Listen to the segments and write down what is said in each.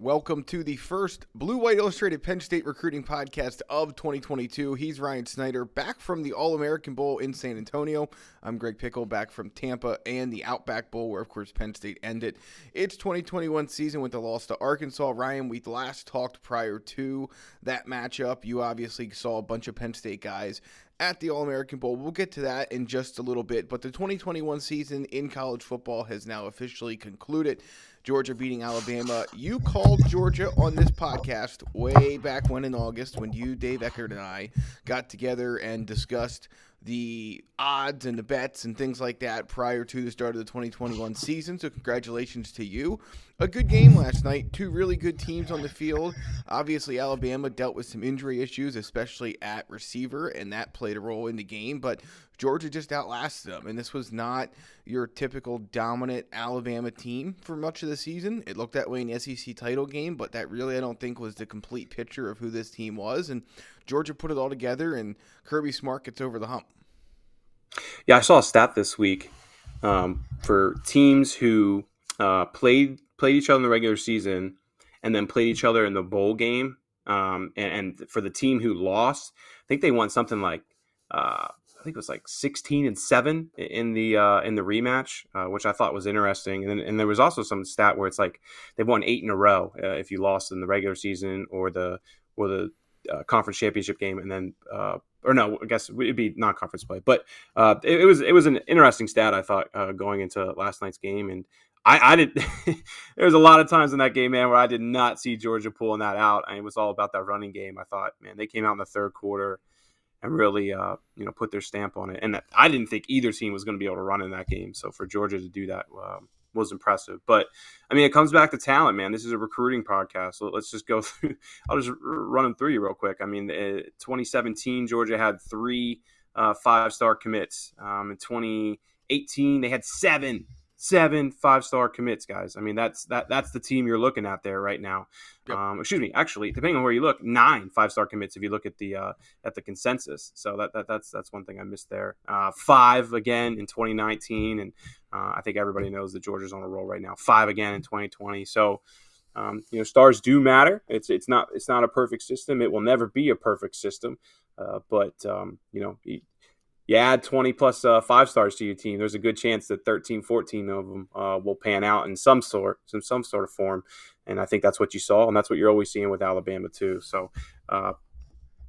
Welcome to the first Blue White Illustrated Penn State recruiting podcast of 2022. He's Ryan Snyder, back from the All American Bowl in San Antonio. I'm Greg Pickel, back from Tampa and the Outback Bowl, where, of course, Penn State ended its 2021 season with the loss to Arkansas. Ryan, we last talked prior to that matchup. You obviously saw a bunch of Penn State guys at the All American Bowl. We'll get to that in just a little bit, but the 2021 season in college football has now officially concluded. Georgia beating Alabama. You called Georgia on this podcast way back when in August when you, Dave Eckert, and I got together and discussed the odds and the bets and things like that prior to the start of the 2021 season. So, congratulations to you. A good game last night. Two really good teams on the field. Obviously, Alabama dealt with some injury issues, especially at receiver, and that played a role in the game. But Georgia just outlasted them, and this was not your typical dominant Alabama team for much of the season. It looked that way in the SEC title game, but that really I don't think was the complete picture of who this team was. And Georgia put it all together, and Kirby Smart gets over the hump. Yeah, I saw a stat this week um, for teams who uh, played played each other in the regular season and then played each other in the bowl game. Um, and, and, for the team who lost, I think they won something like uh, I think it was like 16 and seven in the uh, in the rematch, uh, which I thought was interesting. And, and there was also some stat where it's like they've won eight in a row uh, if you lost in the regular season or the or the uh, conference championship game, and then uh, or no, I guess it'd be non conference play. But uh, it, it, was it was an interesting stat I thought going into last night's game, and I, I did. there was a lot of times in that game, man, where I did not see Georgia pulling that out. and it was all about that running game. I thought, man, they came out in the third quarter and really, uh, you know, put their stamp on it. And I didn't think either team was going to be able to run in that game. So for Georgia to do that um, was impressive. But I mean, it comes back to talent, man. This is a recruiting podcast. So let's just go through. I'll just run them through you real quick. I mean, 2017, Georgia had three uh, five star commits. Um, in 2018, they had seven seven five star commits, guys. I mean, that's that that's the team you're looking at there right now. Yep. Um, excuse me, actually, depending on where you look, nine five star commits if you look at the uh, at the consensus. So that, that that's that's one thing I missed there. Uh, five again in 2019, and uh, I think everybody knows that Georgia's on a roll right now. Five again in 2020. So. Um, you know, stars do matter. It's it's not it's not a perfect system. It will never be a perfect system, uh, but um, you know, you add 20 plus uh, five stars to your team, there's a good chance that 13, 14 of them uh, will pan out in some sort, in some sort of form. And I think that's what you saw, and that's what you're always seeing with Alabama too. So, uh,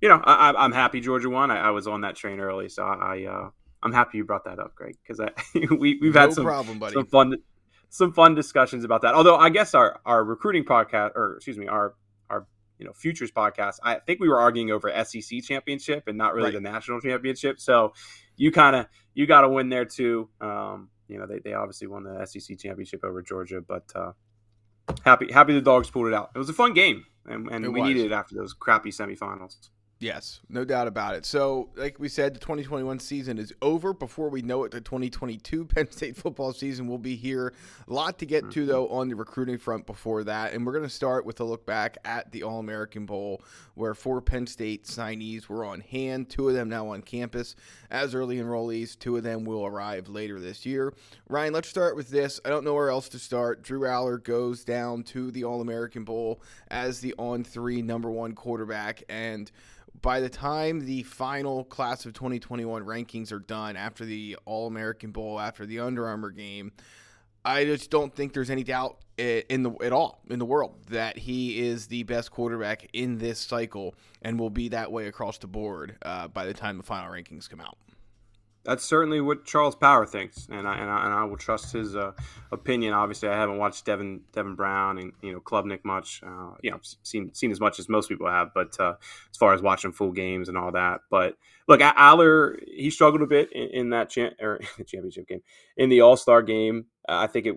you know, I, am happy Georgia won. I, I, was on that train early, so I, uh, I'm happy you brought that up, Greg, because we we've had no some, problem, some fun some fun discussions about that. Although I guess our our recruiting podcast, or excuse me, our our you know futures podcast i think we were arguing over sec championship and not really right. the national championship so you kind of you got to win there too um, you know they, they obviously won the sec championship over georgia but uh, happy happy the dogs pulled it out it was a fun game and, and we was. needed it after those crappy semifinals Yes, no doubt about it. So, like we said, the 2021 season is over. Before we know it, the 2022 Penn State football season will be here. A lot to get to, mm-hmm. though, on the recruiting front before that. And we're going to start with a look back at the All American Bowl, where four Penn State signees were on hand. Two of them now on campus as early enrollees. Two of them will arrive later this year. Ryan, let's start with this. I don't know where else to start. Drew Allar goes down to the All American Bowl as the on three number one quarterback. And by the time the final class of 2021 rankings are done after the All American Bowl, after the Under Armour game, I just don't think there's any doubt in the at all in the world that he is the best quarterback in this cycle and will be that way across the board uh, by the time the final rankings come out that's certainly what Charles Power thinks, and I and I, and I will trust his uh, opinion. Obviously, I haven't watched Devin Devin Brown and you know Klubnik much. Uh, you know, seen seen as much as most people have, but uh, as far as watching full games and all that. But look, Allar he struggled a bit in, in that cha- or championship game, in the All Star game. I think it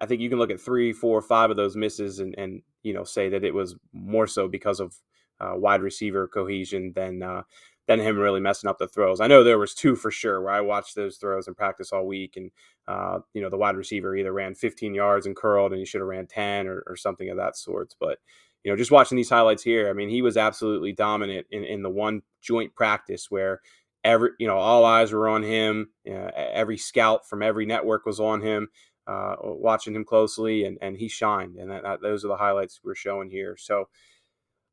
I think you can look at three, four, five of those misses and, and you know say that it was more so because of uh, wide receiver cohesion than uh, than him really messing up the throws. I know there was two for sure where I watched those throws in practice all week, and uh, you know the wide receiver either ran 15 yards and curled, and he should have ran 10 or, or something of that sort. But you know, just watching these highlights here, I mean, he was absolutely dominant in, in the one joint practice where every you know all eyes were on him. Every scout from every network was on him, uh, watching him closely, and and he shined. And that, that, those are the highlights we're showing here. So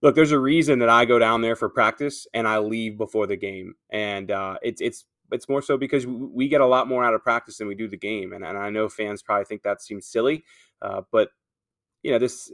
look, there's a reason that I go down there for practice and I leave before the game, and uh, it's it's it's more so because we get a lot more out of practice than we do the game, and, and I know fans probably think that seems silly, uh, but you know this.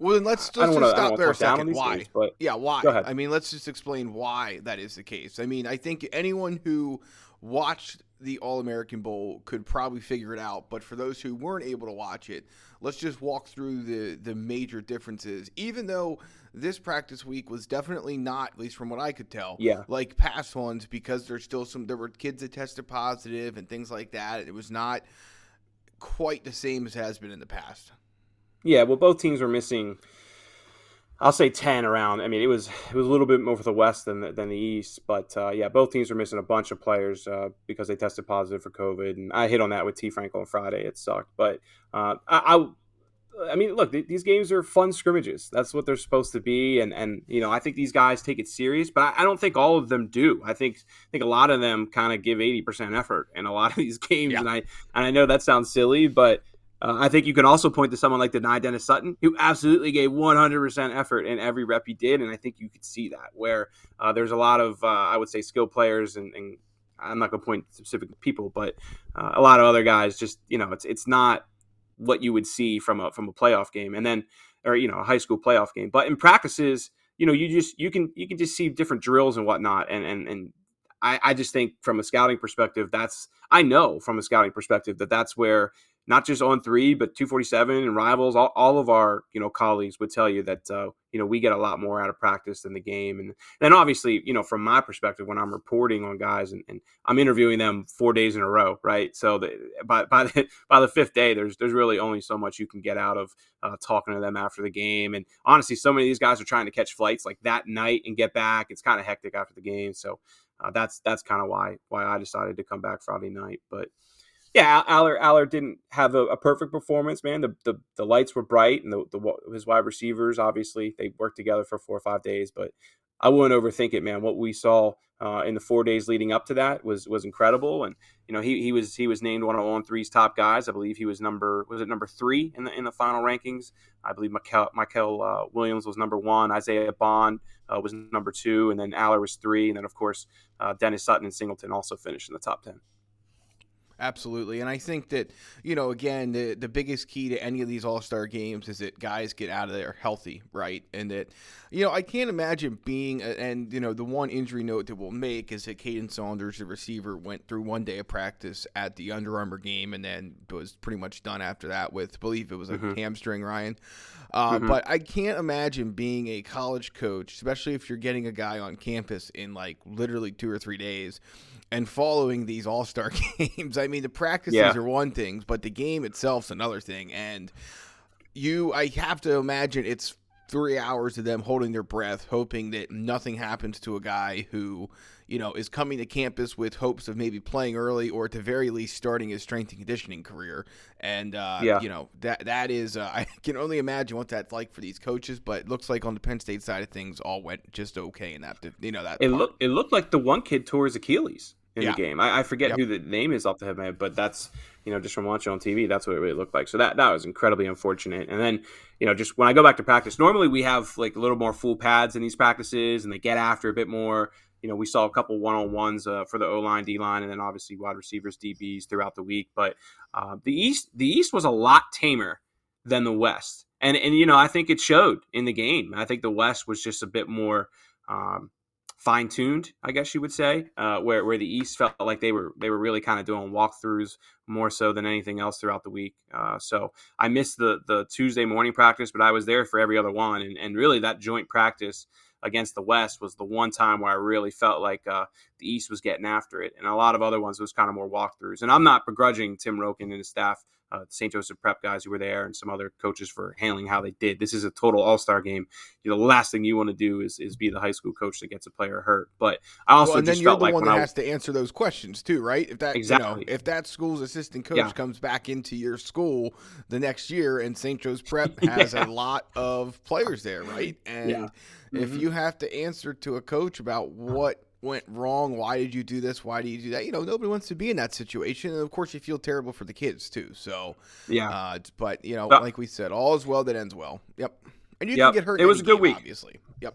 Well, then let's, let's just wanna, stop there a second. Why? Things, but yeah, why? I mean, let's just explain why that is the case. I mean, I think anyone who watched the All American Bowl could probably figure it out. But for those who weren't able to watch it, let's just walk through the the major differences. Even though this practice week was definitely not, at least from what I could tell, yeah. like past ones, because there's still some there were kids that tested positive and things like that. It was not quite the same as has been in the past. Yeah, well, both teams were missing I'll say ten around. I mean, it was it was a little bit more for the West than the, than the East, but uh, yeah, both teams were missing a bunch of players uh, because they tested positive for COVID, and I hit on that with T Franco on Friday. It sucked, but uh, I, I, I mean, look, th- these games are fun scrimmages. That's what they're supposed to be, and and you know, I think these guys take it serious, but I, I don't think all of them do. I think I think a lot of them kind of give eighty percent effort in a lot of these games, yeah. and I and I know that sounds silly, but uh, I think you can also point to someone like Dani Dennis Sutton, who absolutely gave 100% effort in every rep he did. And I think you could see that, where uh, there's a lot of, uh, I would say, skilled players, and, and I'm not going to point specific people, but uh, a lot of other guys just, you know, it's it's not what you would see from a from a playoff game, and then or you know a high school playoff game. But in practices, you know, you just you can you can just see different drills and whatnot, and and and I, I just think from a scouting perspective, that's I know from a scouting perspective that that's where not just on three, but 247 and rivals, all, all of our, you know, colleagues would tell you that, uh, you know, we get a lot more out of practice than the game. And then obviously, you know, from my perspective, when I'm reporting on guys and, and I'm interviewing them four days in a row, right? So the, by, by the, by the fifth day, there's, there's really only so much you can get out of uh, talking to them after the game. And honestly, so many of these guys are trying to catch flights like that night and get back. It's kind of hectic after the game. So uh, that's, that's kind of why, why I decided to come back Friday night. But, yeah, Allar Allar didn't have a, a, perfect performance, man. The, the the lights were bright, and the, the his wide receivers obviously they worked together for four or five days. But I wouldn't overthink it, man. What we saw uh, in the four days leading up to that was was incredible, and you know he, he was he was named one of On Three's top guys. I believe he was number was it number three in the in the final rankings. I believe Michael, Michael uh, Williams was number one. Isaiah Bond uh, was number two, and then Allar was three, and then of course uh, Dennis Sutton and Singleton also finished in the top ten. Absolutely. And I think that, you know, again, the, the biggest key to any of these all star games is that guys get out of there healthy, right? And that, you know, I can't imagine being, and, you know, the one injury note that we'll make is that Kaden Saunders, the receiver, went through one day of practice at the Under Armour game and then was pretty much done after that with, I believe it was a mm-hmm. hamstring, Ryan. Uh, mm-hmm. But I can't imagine being a college coach, especially if you're getting a guy on campus in like literally two or three days and following these All Star games. I mean, the practices yeah. are one thing, but the game itself's another thing. And you, I have to imagine it's three hours of them holding their breath, hoping that nothing happens to a guy who, you know, is coming to campus with hopes of maybe playing early or at the very least starting his strength and conditioning career. And uh, yeah. you know that that is, uh, I can only imagine what that's like for these coaches. But it looks like on the Penn State side of things, all went just okay in that. You know that it looked it looked like the one kid tore his Achilles in yeah. the game. I, I forget yep. who the name is off the head of my head, but that's you know just from watching on TV, that's what it really looked like. So that that was incredibly unfortunate. And then you know just when I go back to practice, normally we have like a little more full pads in these practices, and they get after a bit more. You know, we saw a couple one on ones uh, for the O line, D line, and then obviously wide receivers, DBs throughout the week. But uh, the East, the East was a lot tamer than the West, and and you know I think it showed in the game. I think the West was just a bit more. Um, fine tuned, I guess you would say, uh, where where the East felt like they were they were really kind of doing walkthroughs more so than anything else throughout the week. Uh, so I missed the the Tuesday morning practice, but I was there for every other one, and, and really that joint practice against the West was the one time where I really felt like uh, the East was getting after it, and a lot of other ones was kind of more walkthroughs. And I'm not begrudging Tim Roken and his staff uh, St. Joseph Prep guys who were there and some other coaches for handling how they did. This is a total all star game. You know, the last thing you want to do is, is be the high school coach that gets a player hurt. But I also well, and just then you're felt the like one that I has to answer those questions too, right? If that Exactly. you know, if that school's assistant coach Yeah. comes back into your school the next year, and St. Joe's Prep has a lot of players there, right? And Yeah. if Mhm. you have to answer to a coach about what went wrong, why did you do this, why do you do that? You know, nobody wants to be in that situation, and of course, you feel terrible for the kids too. So, yeah. uh, but you know, Well- like we said, all is well that ends well. Yep. And you Yep. can get hurt. It was a good game, week. obviously. Yep.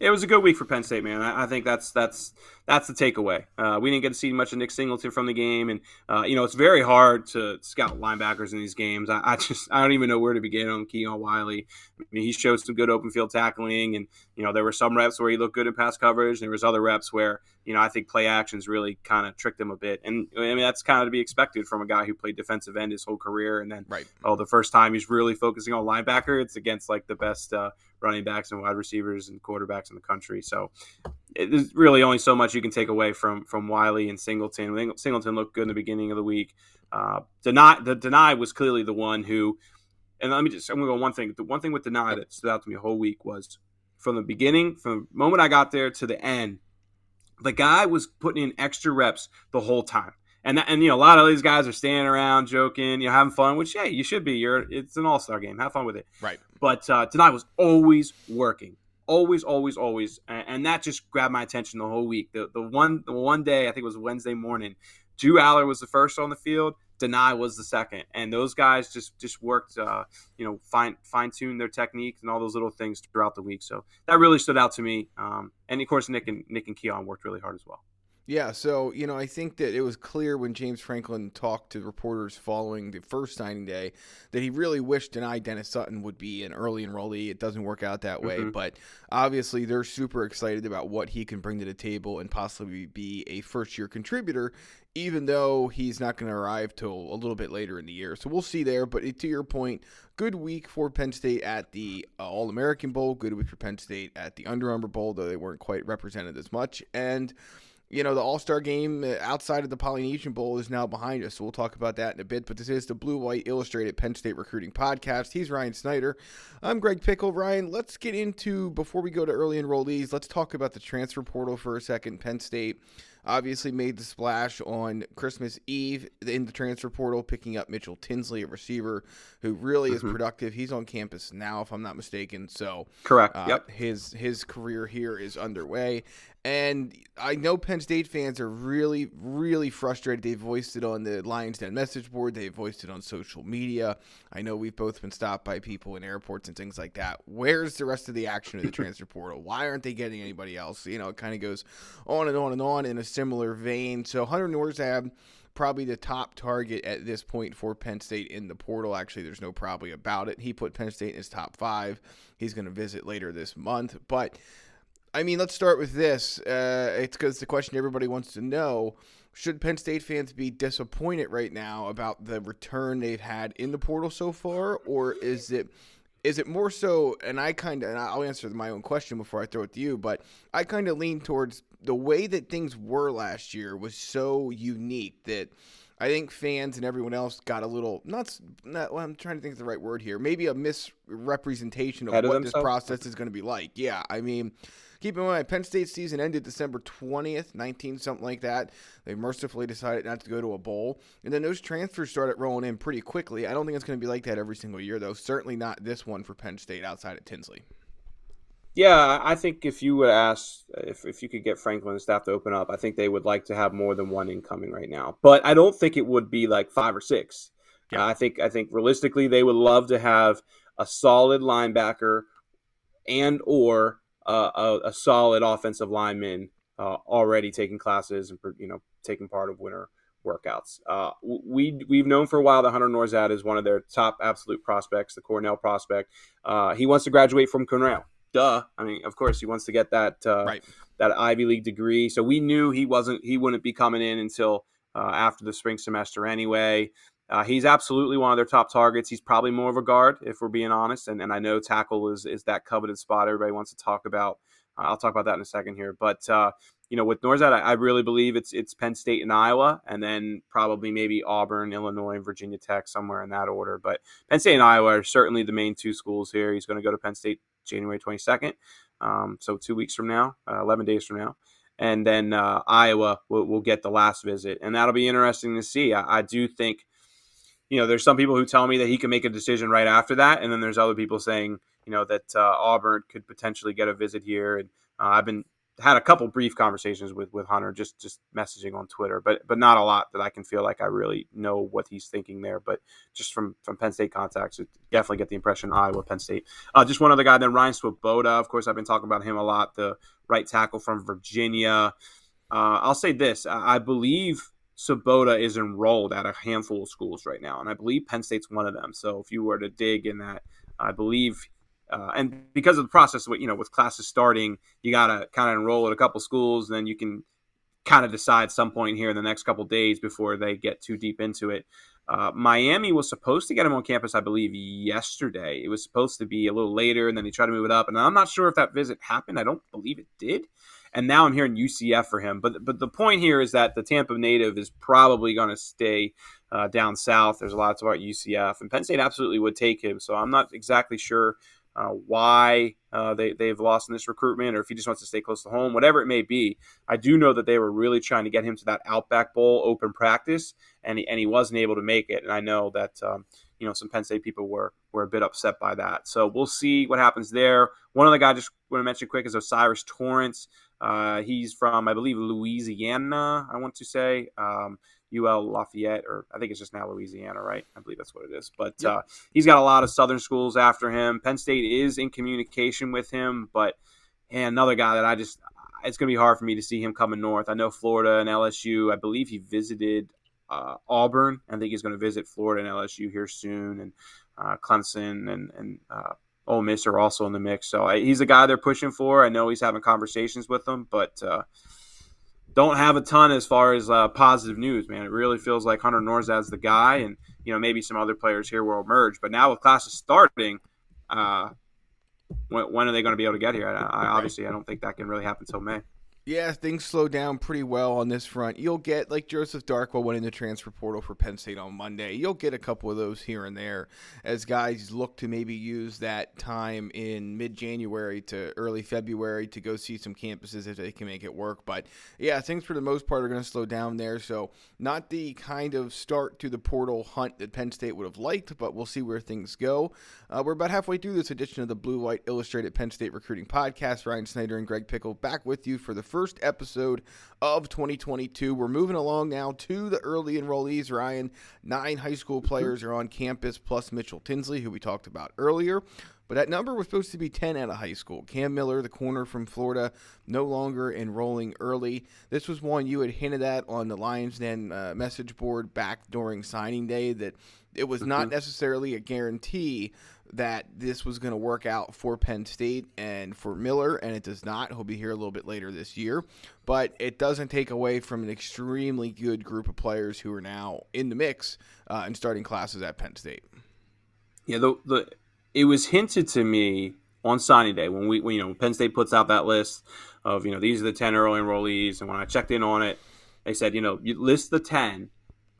it was a good week for Penn State, man. I, I think that's that's that's the takeaway. Uh, we didn't get to see much of Nick Singleton from the game, and uh, you know it's very hard to scout linebackers in these games. I, I just I don't even know where to begin on Keon Wiley. I mean, he showed some good open field tackling, and you know there were some reps where he looked good in pass coverage, and there was other reps where you know I think play actions really kind of tricked him a bit, and I mean that's kind of to be expected from a guy who played defensive end his whole career, and then Right. oh the first time he's really focusing on linebacker, it's against like the best. Uh, running backs and wide receivers and quarterbacks in the country. So there's really only so much you can take away from from Wiley and Singleton. Singleton looked good in the beginning of the week. Uh, Dani the Dani was clearly the one who, and let me just I'm gonna go one thing. The one thing with Dani that stood out to me the whole week was from the beginning, from the moment I got there to the end, the guy was putting in extra reps the whole time. And, that, and you know a lot of these guys are standing around joking, you know, having fun. Which yeah, you should be. You're it's an all star game. Have fun with it. Right. But uh, was always working, always, always, always, and, that just grabbed my attention the whole week. The the one the one day I think it was Wednesday morning, Drew Allar was the first on the field. Dani was the second, and those guys just just worked, uh, you know, fine fine tune their technique and all those little things throughout the week. So that really stood out to me. Um, and of course, Nick and Nick and Keon worked really hard as well. Yeah, so you know, I think that it was clear when James Franklin talked to reporters following the first signing day that he really wished and I Dennis Sutton would be an early enrollee. It doesn't work out that way, Mhm. but obviously they're super excited about what he can bring to the table and possibly be a first year contributor, even though he's not going to arrive till a little bit later in the year. So we'll see there. But to your point, good week for Penn State at the uh, All American Bowl. Good week for Penn State at the Under Armour Bowl, though they weren't quite represented as much. And you know, the All Star game uh, outside of the Polynesian Bowl is now behind us. So we'll talk about that in a bit. But this is the Blue White Illustrated Penn State Recruiting Podcast. He's Ryan Snyder. I'm Greg Pickel. Ryan, let's get into, before we go to early enrollees, let's talk about the transfer portal for a second. Penn State obviously made the splash on Christmas Eve in the transfer portal, picking up Mitchell Tinsley, a receiver who really is Mhm. productive. He's on campus now, if I'm not mistaken. So Correct. uh, yep. His his career here is underway, and I know Penn State fans are really really frustrated. They voiced it on the Lions Den message board. They voiced it on social media. I know we've both been stopped by people in airports and things like that. Where's the rest of the action of the transfer portal? Why aren't they getting anybody else? You know, it kind of goes on and on and on in a similar vein. So Hunter Nourzad probably the top target at this point for Penn State in the portal. Actually, there's no probably about it. He put Penn State in his top five. He's going to visit later this month. But, I mean, let's start with this. Uh, it's because the question everybody wants to know should Penn State fans be disappointed right now about the return they've had in the portal so far? Or is it. Is it more so, and I kind of, and I'll answer my own question before I throw it to you, but I kind of lean towards the way that things were last year was so unique that I think fans and everyone else got a little not not well, I'm trying to think of the right word here. Maybe a misrepresentation of Ahead of what this process is going to be like. Yeah, I mean, keep in mind Penn State season ended December 20th, 19 something like that. They mercifully decided not to go to a bowl, and then those transfers started rolling in pretty quickly. I don't think it's going to be like that every single year though. Certainly not this one for Penn State outside of Tinsley. Yeah, I think if you would ask if, if you could get Franklin and staff to open up, I think they would like to have more than one incoming right now. But I don't think it would be like five or six. Yeah. Uh, I think I think realistically they would love to have a solid linebacker and or uh, a, a solid offensive lineman uh, already taking classes and you know taking part of winter workouts. Uh, we we've known for a while that Hunter Nourzad is one of their top absolute prospects, the Cornell prospect. Uh, he wants to graduate from Cornell. Duh. I mean, of course, he wants to get that uh, Right. that Ivy League degree. So we knew he wasn't he wouldn't be coming in until uh, after the spring semester anyway. Uh, he's absolutely one of their top targets. He's probably more of a guard, if we're being honest. And, and I know tackle is, is that coveted spot everybody wants to talk about. Uh, I'll talk about that in a second here. But, uh, you know, with Nourzad, I, I, really believe it's it's Penn State and Iowa, and then probably maybe Auburn, Illinois, Virginia Tech, somewhere in that order. But Penn State and Iowa are certainly the main two schools here. He's going to go to Penn State January 22nd, um, so two weeks from now, uh, 11 days from now. And then uh, Iowa will, will, get the last visit, and that'll be interesting to see. I, I do think, you know, there's some people who tell me that he can make a decision right after that, and then there's other people saying, you know, that uh, Auburn could potentially get a visit here. And uh, I've been had a couple brief conversations with with Hunter, just just messaging on Twitter, but but not a lot that I can feel like I really know what he's thinking there. But just from from Penn State contacts, it definitely get the impression Iowa, Penn State. Uh, just one other guy, then Ryan Swoboda. Of course, I've been talking about him a lot. The right tackle from Virginia. Uh, I'll say this: I believe Swoboda is enrolled at a handful of schools right now, and I believe Penn State's one of them. So if you were to dig in that, I believe uh, and because of the process, you know, with classes starting, you got to kind of enroll at a couple schools, and then you can kind of decide some point here in the next couple days before they get too deep into it. Uh, Miami was supposed to get him on campus, I believe, yesterday. It was supposed to be a little later, and then he tried to move it up. And I'm not sure if that visit happened. I don't believe it did. And now I'm hearing UCF for him. But but the point here is that the Tampa native is probably going to stay uh, down south. There's a lot about UCF, and Penn State absolutely would take him. So I'm not exactly sure uh, why uh, they, they've lost in this recruitment or if he just wants to stay close to home, whatever it may be. I do know that they were really trying to get him to that Outback Bowl open practice, and he, and he wasn't able to make it. And I know that um, you know some Penn State people were were a bit upset by that. So we'll see what happens there. One other guy I just want to mention quick is O'Cyrus Torrence. Uh, he's from I believe Louisiana. I want to say. Um, UL Lafayette, or I think it's just now Louisiana, right? I believe that's what it is. But yep. uh, he's got a lot of Southern schools after him. Penn State is in communication with him, but and another guy that I just it's going to be hard for me to see him coming north. I know Florida and LSU. I believe he visited uh, Auburn. I think he's going to visit Florida and LSU here soon, and uh, Clemson and and uh, Ole Miss are also in the mix. So I, he's a guy they're pushing for. I know he's having conversations with them, but uh, don't have a ton as far as uh, positive news, man. It really feels like Hunter Nourzad's the guy, and you know maybe some other players here will emerge. But now with classes starting, uh, when, when, are they going to be able to get here? I, I, obviously, I don't think that can really happen until May. Yeah, things slow down pretty well on this front. You'll get like Joseph Darkwell went in the transfer portal for Penn State on Monday. You'll get a couple of those here and there as guys look to maybe use that time in mid-January to early February to go see some campuses if they can make it work. But yeah, things for the most part are going to slow down there. So not the kind of start to the portal hunt that Penn State would have liked, but we'll see where things go. Uh, we're about halfway through this edition of the Blue White Illustrated Penn State Recruiting Podcast. Ryan Snyder and Greg Pickel back with you for the first episode of 2022. We're moving along now to the early enrollees. Ryan, nine high school players are on campus, plus Mitchell Tinsley, who we talked about earlier. But that number was supposed to be 10 out of high school. Cam Miller, the corner from Florida, no longer enrolling early. This was one you had hinted at on the Lions Den uh, message board back during signing day that it was not mm-hmm. necessarily a guarantee that this was going to work out for Penn State and for Miller, and it does not. He'll be here a little bit later this year, but it doesn't take away from an extremely good group of players who are now in the mix uh, and starting classes at Penn State. Yeah, the, the it was hinted to me on signing day when we when, you know Penn State puts out that list of you know these are the ten early enrollees, and when I checked in on it, they said you know you list the ten,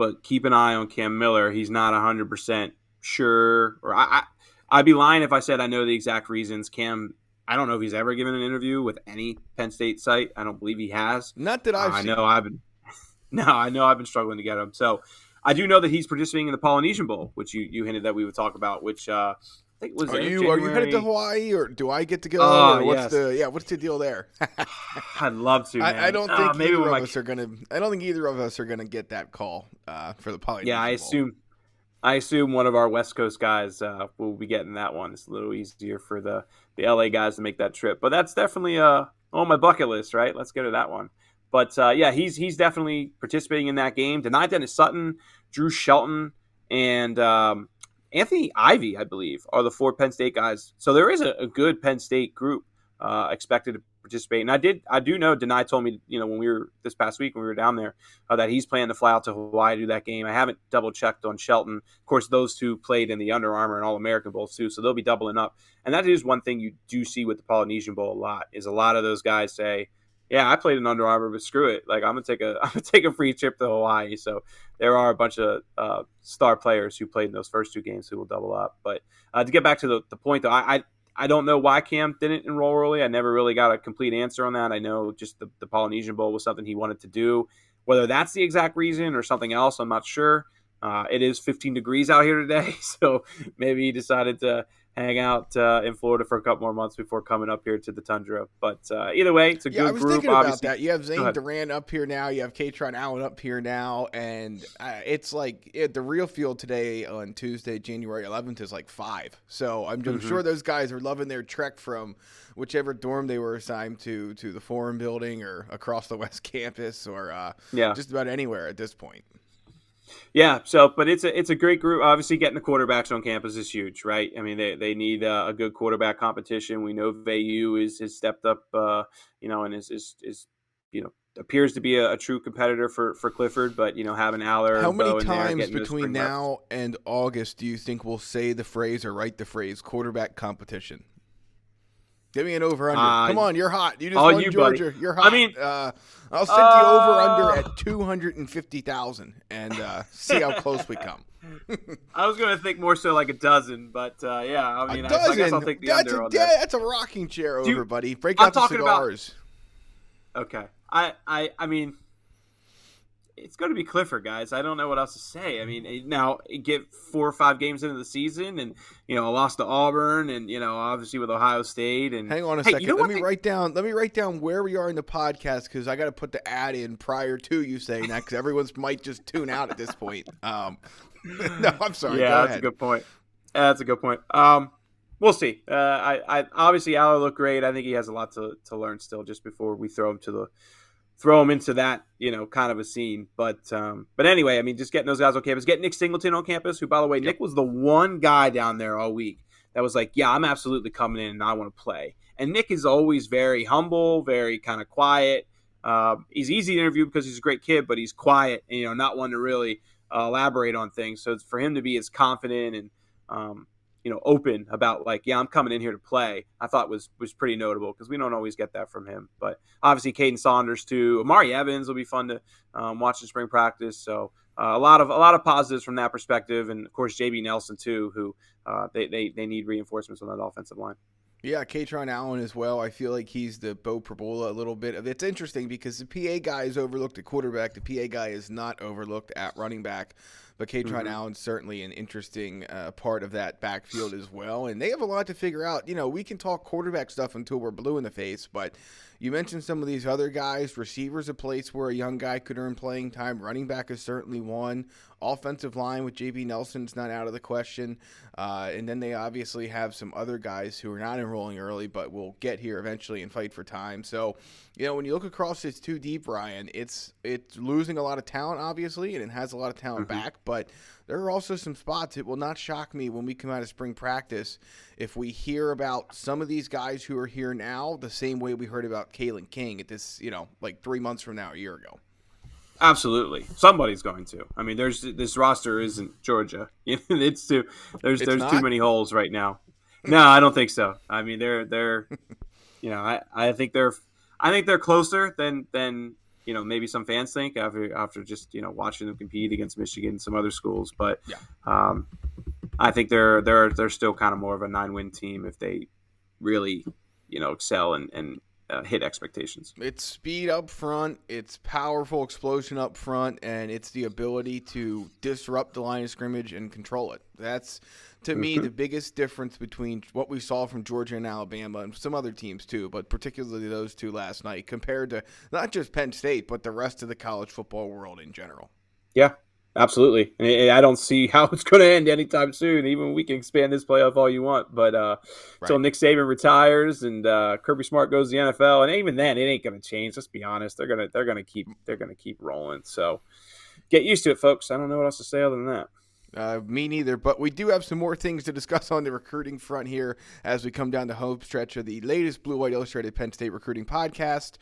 but keep an eye on Cam Miller. He's not hundred percent sure, or I, I'd be lying if I said I know the exact reasons. Cam, I don't know if he's ever given an interview with any Penn State site. I don't believe he has. Not that I've. Uh, I know I've been. no, I know I've been struggling to get him. So I do know that he's participating in the Polynesian Bowl, which you, you hinted that we would talk about. Which uh, I think was are you January? are you headed to Hawaii or do I get to go? Oh, what's yes. the yeah? What's the deal there? I'd love to. I, I, don't uh, think uh, maybe either of us are gonna. I don't think either of us are gonna get that call uh, for the Polynesian. Yeah, I assume I assume one of our West Coast guys uh, will be getting that one. It's a little easier for the, the LA guys to make that trip. But that's definitely uh, on my bucket list, right? Let's go to that one. But uh, yeah, he's he's definitely participating in that game. Dani Dennis Sutton, Drew Shelton, and um, Anthony Ivy, I believe, are the four Penn State guys. So there is a, a good Penn State group uh, expected to participate. And I did, I do know. Dani told me, you know, when we were this past week when we were down there, uh, that he's planning to fly out to Hawaii to do that game. I haven't double checked on Shelton. Of course, those two played in the Under Armour and All American Bowls too, so they'll be doubling up. And that is one thing you do see with the Polynesian Bowl a lot is a lot of those guys say, yeah, I played in Under Armour, but screw it. Like I'm gonna take a I'm gonna take a free trip to Hawaii. So there are a bunch of uh, star players who played in those first two games who will double up. But uh, to get back to the, the point though, I, I I don't know why Cam didn't enroll early. I never really got a complete answer on that. I know just the, the Polynesian Bowl was something he wanted to do. Whether that's the exact reason or something else, I'm not sure. Uh, it is 15 degrees out here today, so maybe he decided to hang out uh, in Florida for a couple more months before coming up here to the tundra. But uh, either way, it's a yeah, good I was group. thinking about obviously. that. You have Zane Durant up here now. You have Kaytron Allen up here now, and uh, it's like it, the real field today on Tuesday, January 11th, is like five. So I'm, I'm Mhm. sure those guys are loving their trek from whichever dorm they were assigned to to the Forum Building or across the West Campus or uh, Yeah, just about anywhere at this point. Yeah, so but it's a it's a great group. Obviously, getting the quarterbacks on campus is huge, right? I mean, they, they need uh, a good quarterback competition. We know Veilleux is has stepped up, uh, you know, and is, is is you know appears to be a, a true competitor for for Clifford. But you know, having Allar, How many times between now and August do you think we'll say the phrase or write the phrase quarterback competition? Give me an over under. Uh, Come on, you're hot. You just won you, buddy. Georgia. You're hot. I mean- uh, I'll set the over under Uh, at two hundred and fifty thousand and uh, see how close we come. I was going to think more so like a dozen, but uh, yeah, I mean, a I, dozen. I guess I'll take the that's under a on that. that's a rocking chair you- over, buddy. Break I'm out the talking about- cigars. Okay, I I I mean. It's going to be Clifford, guys. I don't know what else to say. I mean, eh, now get four or five games into the season, and you know, lost to Auburn, and you know, obviously with Ohio State, and Hang on a Hey, you second. know let me write down. Let me write down where we are in the podcast because I got to put the ad in prior to you saying that because everyone's might just tune out at this point. Um, no, I'm sorry. yeah, Go that's ahead. a good point. That's a good point. Um, we'll see. Uh, I, I obviously Allar looked great. I think he has a lot to, to learn still. Just before we throw him to the throw him into that you know kind of a scene. But um, but anyway, I mean, just getting those guys on campus. Get Nick Singleton on campus. Who, by the way, Nick was the one guy down there all week that was like, yeah, I'm absolutely coming in and I want to play. And Nick is always very humble, very kind of quiet. Um, he's easy to interview because he's a great kid, but he's quiet and you know not one to really uh, elaborate on things. So it's for him to be as confident and um, you know open about like, yeah, I'm coming in here to play. I thought was was pretty notable because we don't always get that from him. But obviously, Kaden Saunders too. Omari Evans will be fun to um, watch in spring practice. So uh, a lot of a lot of positives from that perspective, and of course JB Nelson too, who uh, they, they they need reinforcements on that offensive line. Yeah, Kaytron Allen as well. I feel like he's the Beau Pribula a little bit. It's interesting because the PA guy is overlooked at quarterback. The PA guy is not overlooked at running back. But Kaytron Mhm. Allen's certainly an interesting uh, part of that backfield as well. And they have a lot to figure out. You know, we can talk quarterback stuff until we're blue in the face, but you mentioned some of these other guys. Receivers, a place where a young guy could earn playing time. Running back is certainly one. Offensive line with JB Nelson's not out of the question. Uh, and then they obviously have some other guys who are not enrolling early, but will get here eventually and fight for time. So, you know, when you look across it's too deep, Ryan, it's it's losing a lot of talent, obviously, and it has a lot of talent Mhm. back. But there are also some spots. It will not shock me when we come out of spring practice if we hear about some of these guys who are here now the same way we heard about Kalen King at this, you know, like three months from now, a year ago. Absolutely, somebody's going to. I mean, there's this roster isn't Georgia. it's too there's It's there's not? too many holes right now. No, I don't think so. I mean, they're they're you know I, I think they're I think they're closer than than you know maybe some fans think after after just you know watching them compete against Michigan and some other schools. But Yeah. um, I think they're they're they're still kind of more of a nine win team if they really you know excel and and uh, hit expectations. It's speed up front, it's powerful explosion up front, and it's the ability to disrupt the line of scrimmage and control it. That's to me the biggest difference between what we saw from Georgia and Alabama and some other teams too, but particularly those two last night compared to not just Penn State but the rest of the college football world in general. Yeah, absolutely. And I I don't see how it's going to end anytime soon. Even we can expand this playoff all you want, but uh, until Right. Nick Saban retires and uh, Kirby Smart goes to the NFL, and even then, it ain't going to change. Let's be honest. They're gonna they're gonna keep they're gonna keep rolling. So get used to it, folks. I don't know what else to say other than that. Uh, me neither, but we do have some more things to discuss on the recruiting front here as we come down the home stretch of the latest Blue White Illustrated Penn State recruiting podcast.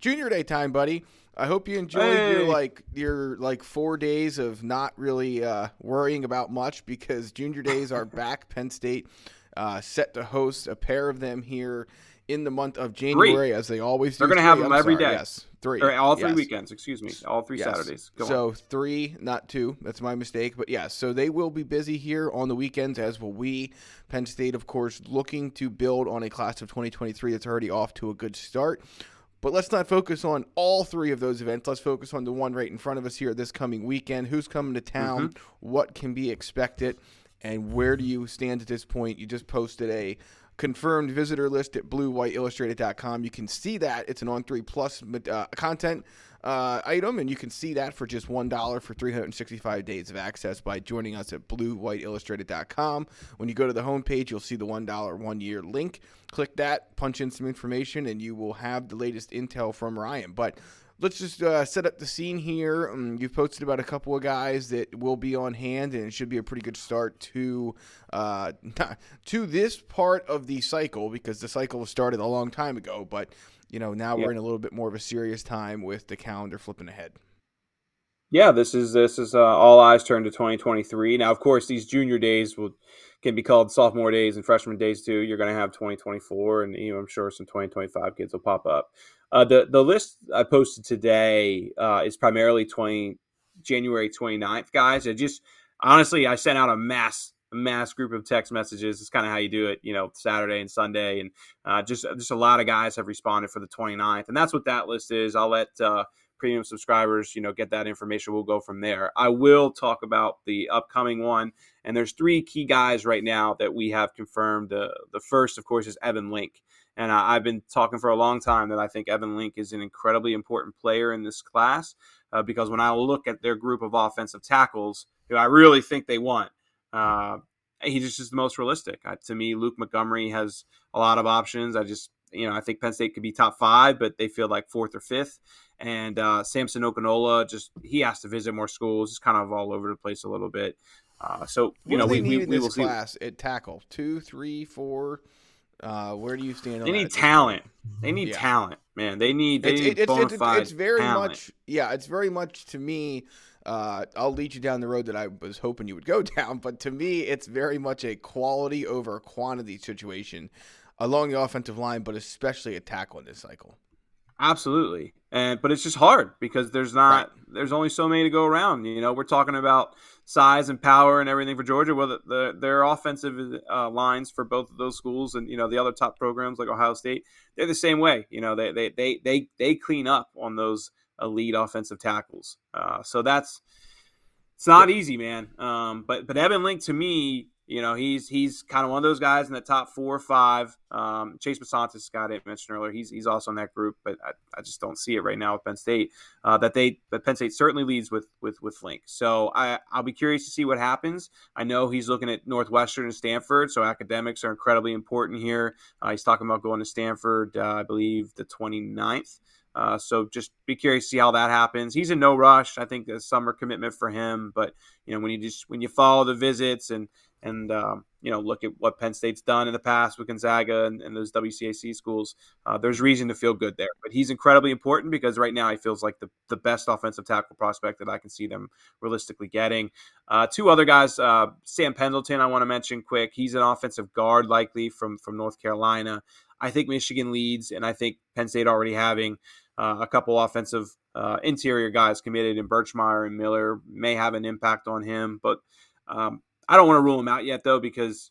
Junior Day time, buddy. I hope you enjoyed your like your like four days of not really uh, worrying about much because Junior Days are back. Penn State uh, set to host a pair of them here in the month of January, three. as they always do. They're going to have them I'm every sorry, day. Yes, three. Or all three yes. weekends, excuse me. All three yes. Saturdays. Go so on. three, not two. That's my mistake. But yes, yeah, so they will be busy here on the weekends, as will we. Penn State, of course, looking to build on a class of 2023 that's already off to a good start. But let's not focus on all three of those events. Let's focus on the one right in front of us here this coming weekend. Who's coming to town? Mm-hmm. What can be expected? And where do you stand at this point? You just posted a confirmed visitor list at bluewhiteillustrated.com. You can see that. It's an on three plus uh, content uh, item, and you can see that for just $1 for 365 days of access by joining us at bluewhiteillustrated.com. When you go to the homepage, you'll see the $1 one year link. Click that, punch in some information, and you will have the latest intel from Ryan. But let's just uh, set up the scene here. Um, you've posted about a couple of guys that will be on hand, and it should be a pretty good start to uh, to this part of the cycle because the cycle started a long time ago. But you know now yep. we're in a little bit more of a serious time with the calendar flipping ahead. Yeah, this is this is uh, all eyes turn to 2023. Now, of course, these junior days will can be called sophomore days and freshman days too. You're going to have 2024, and you know, I'm sure some 2025 kids will pop up. Uh, the the list I posted today uh, is primarily 20 January 29th guys. I just honestly I sent out a mass mass group of text messages. It's kind of how you do it, you know, Saturday and Sunday, and uh, just just a lot of guys have responded for the 29th, and that's what that list is. I'll let uh, premium subscribers, you know, get that information. We'll go from there. I will talk about the upcoming one, and there's three key guys right now that we have confirmed. Uh, the first, of course, is Evan Link. And I've been talking for a long time that I think Evan Link is an incredibly important player in this class uh, because when I look at their group of offensive tackles, who I really think they want, uh, he's just the most realistic. To me, Luke Montgomery has a lot of options. I just, you know, I think Penn State could be top five, but they feel like fourth or fifth. And uh, Samson Okunlola, just he has to visit more schools. It's kind of all over the place a little bit. Uh, so you what know, we, we, we will class see. at tackle two, three, four. Uh, where do you stand? They need that? talent. They need yeah. talent, man. They need. They it's, need it's, it's, it's, very talent. much. Yeah, it's very much to me. Uh, I'll lead you down the road that I was hoping you would go down, but to me, it's very much a quality over quantity situation along the offensive line, but especially a tackle in this cycle. Absolutely, and but it's just hard because there's not right. there's only so many to go around. You know, we're talking about size and power and everything for Georgia. Well, the, the their offensive uh, lines for both of those schools and you know the other top programs like Ohio State, they're the same way. You know, they they they they, they clean up on those elite offensive tackles. Uh, so that's it's not easy, man. Um, but but Evan Link to me you know, he's he's kind of one of those guys in the top four or five. Um, Chase Bisontis, Scott I mentioned earlier, he's he's also in that group, but I, I just don't see it right now with Penn State. Uh, that they but Penn State certainly leads with with with Link. So I I'll be curious to see what happens. I know he's looking at Northwestern and Stanford, so academics are incredibly important here. Uh, he's talking about going to Stanford, uh, I believe, the 29th. Uh, so just be curious to see how that happens. He's in no rush. I think a summer commitment for him, but you know when you just when you follow the visits and and um, you know look at what Penn State's done in the past with Gonzaga and, and those WCAC schools, uh, there's reason to feel good there. But he's incredibly important because right now he feels like the, the best offensive tackle prospect that I can see them realistically getting. Uh, two other guys, uh, Sam Pendleton, I want to mention quick. He's an offensive guard likely from from North Carolina. I think Michigan leads, and I think Penn State already having uh, a couple offensive uh, interior guys committed in Birchmeier and Miller may have an impact on him, but. Um, I don't want to rule him out yet though because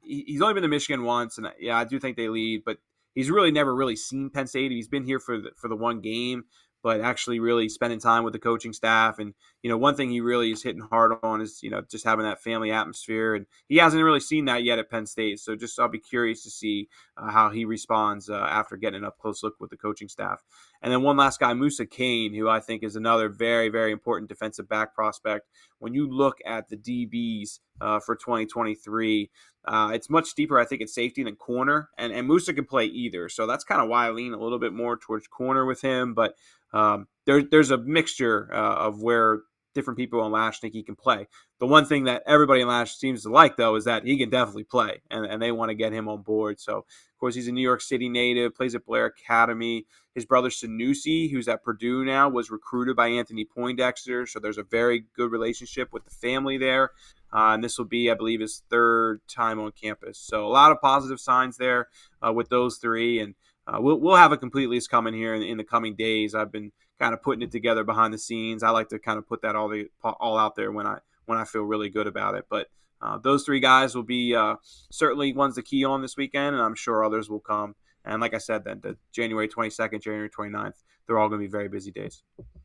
he's only been to Michigan once, and yeah, I do think they lead, but he's really never really seen Penn State. He's been here for the, for the one game, but actually really spending time with the coaching staff. And, you know, one thing he really is hitting hard on is, you know, just having that family atmosphere. And he hasn't really seen that yet at Penn State. So just I'll be curious to see uh, how he responds uh, after getting an up close look with the coaching staff. And then one last guy, Musa Kane, who I think is another very, very important defensive back prospect. When you look at the DBs uh, for 2023, uh, it's much deeper, I think, at safety than corner, and and Musa can play either. So that's kind of why I lean a little bit more towards corner with him. But um, there, there's a mixture uh, of where different people in Lash think he can play. The one thing that everybody in Lash seems to like, though, is that he can definitely play, and, and they want to get him on board. So, of course, he's a New York City native, plays at Blair Academy. His brother Sanoussi, who's at Purdue now, was recruited by Anthony Poindexter, so there's a very good relationship with the family there. Uh, and this will be, I believe, his third time on campus. So a lot of positive signs there uh, with those three. And uh, we'll, we'll have a complete list coming here in, in, the coming days. I've been kind of putting it together behind the scenes. I like to kind of put that all the all out there when I when I feel really good about it. But uh, those three guys will be uh, certainly ones to key on this weekend, and I'm sure others will come. And like I said, then the January 22nd, January 29th, they're all going to be very busy days.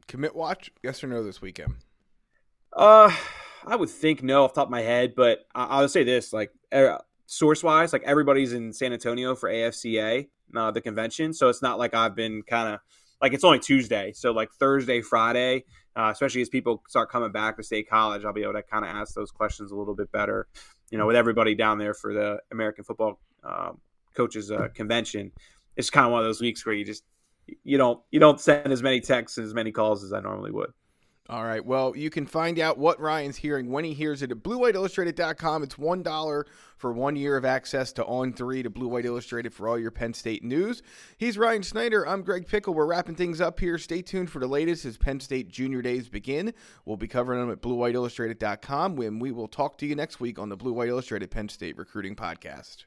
Commit watch, yes or no, this weekend? Uh, I would think no off top of my head, but I- will say this: like er, source wise, like everybody's in San Antonio for AFCA, uh, the convention, so it's not like I've been kind of like it's only Tuesday, so like Thursday, Friday, uh, especially as people start coming back to state college, I'll be able to kind of ask those questions a little bit better. You know, with everybody down there for the American Football um, Coaches uh, Convention, it's kind of one of those weeks where you just you don't you don't send as many texts and as many calls as I normally would. All right. Well, you can find out what Ryan's hearing when he hears it at BlueWhiteIllustrated.com. It's one dollar for one year of access to On3 to Blue White Illustrated for all your Penn State news. He's Ryan Snyder. I'm Greg Pickel. We're wrapping things up here. Stay tuned for the latest as Penn State Junior Days begin. We'll be covering them at BlueWhiteIllustrated.com when we will talk to you next week on the Blue White Illustrated Penn State Recruiting Podcast.